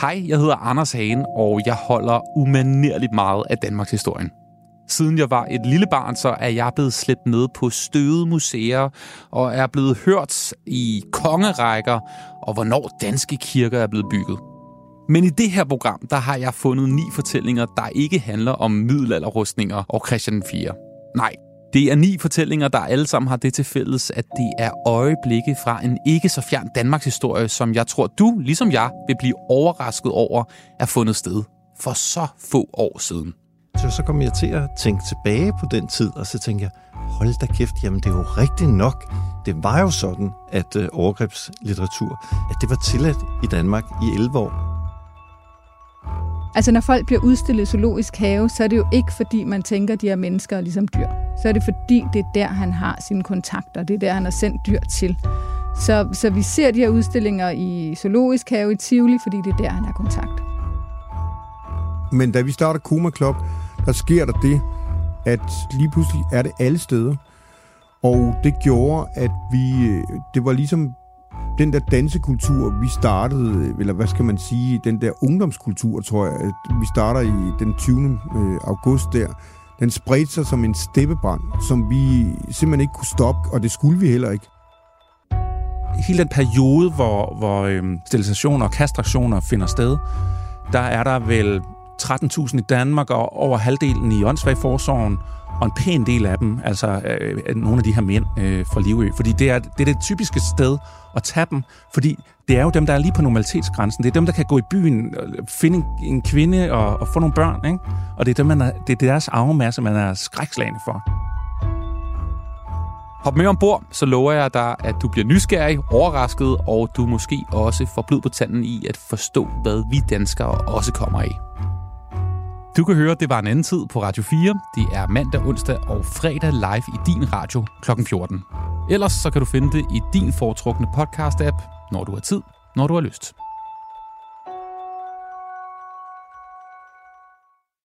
Hej, jeg hedder Anders Hagen, og jeg holder umanerligt meget af Danmarks historien. Siden jeg var et lille barn, så er jeg blevet slæbt med på støde museer, og er blevet hørt i kongerækker, og hvornår danske kirker er blevet bygget. Men i det her program, der har jeg fundet ni fortællinger, der ikke handler om middelalderrustninger og Christian 4. Nej, det er ni fortællinger, der alle sammen har det til fælles, at det er øjeblikke fra en ikke så fjern Danmarks historie, som jeg tror, du, ligesom jeg, vil blive overrasket over, er fundet sted for så få år siden. Så så kom jeg til at tænke tilbage på den tid, og så tænkte jeg, hold da kæft, jamen det er jo rigtigt nok. Det var jo sådan, at øh, overgrebslitteratur, at det var tilladt i Danmark i 11 år. Altså når folk bliver udstillet i zoologisk have, så er det jo ikke fordi, man tænker, at de er mennesker ligesom dyr. Så er det fordi, det er der, han har sine kontakter. Det er der, han har sendt dyr til. Så, så vi ser de her udstillinger i zoologisk have i Tivoli, fordi det er der, han har kontakt. Men da vi starter Kuma Club, der sker der det, at lige pludselig er det alle steder. Og det gjorde, at vi, øh, det var ligesom den der dansekultur, vi startede, eller hvad skal man sige, den der ungdomskultur, tror jeg, at vi starter i den 20. Øh, august der, den spredte sig som en steppebrand, som vi simpelthen ikke kunne stoppe, og det skulle vi heller ikke. Hele den periode, hvor, hvor øhm, sterilisationer og kastrationer finder sted, der er der vel 13.000 i Danmark og over halvdelen i åndssvagforsorgen, og en pæn del af dem, altså øh, nogle af de her mænd øh, fra Livø. Fordi det er, det er det typiske sted at tage dem, fordi det er jo dem, der er lige på normalitetsgrænsen. Det er dem, der kan gå i byen, øh, finde en kvinde og, og få nogle børn. Ikke? Og det er, dem, man er, det er deres arvemasse, man er skrækslagende for. Hop med ombord, så lover jeg dig, at du bliver nysgerrig, overrasket, og du måske også får blod på tanden i at forstå, hvad vi danskere også kommer af. Du kan høre, det var en anden tid på Radio 4. Det er mandag, onsdag og fredag live i din radio kl. 14. Ellers så kan du finde det i din foretrukne podcast-app, når du har tid, når du har lyst.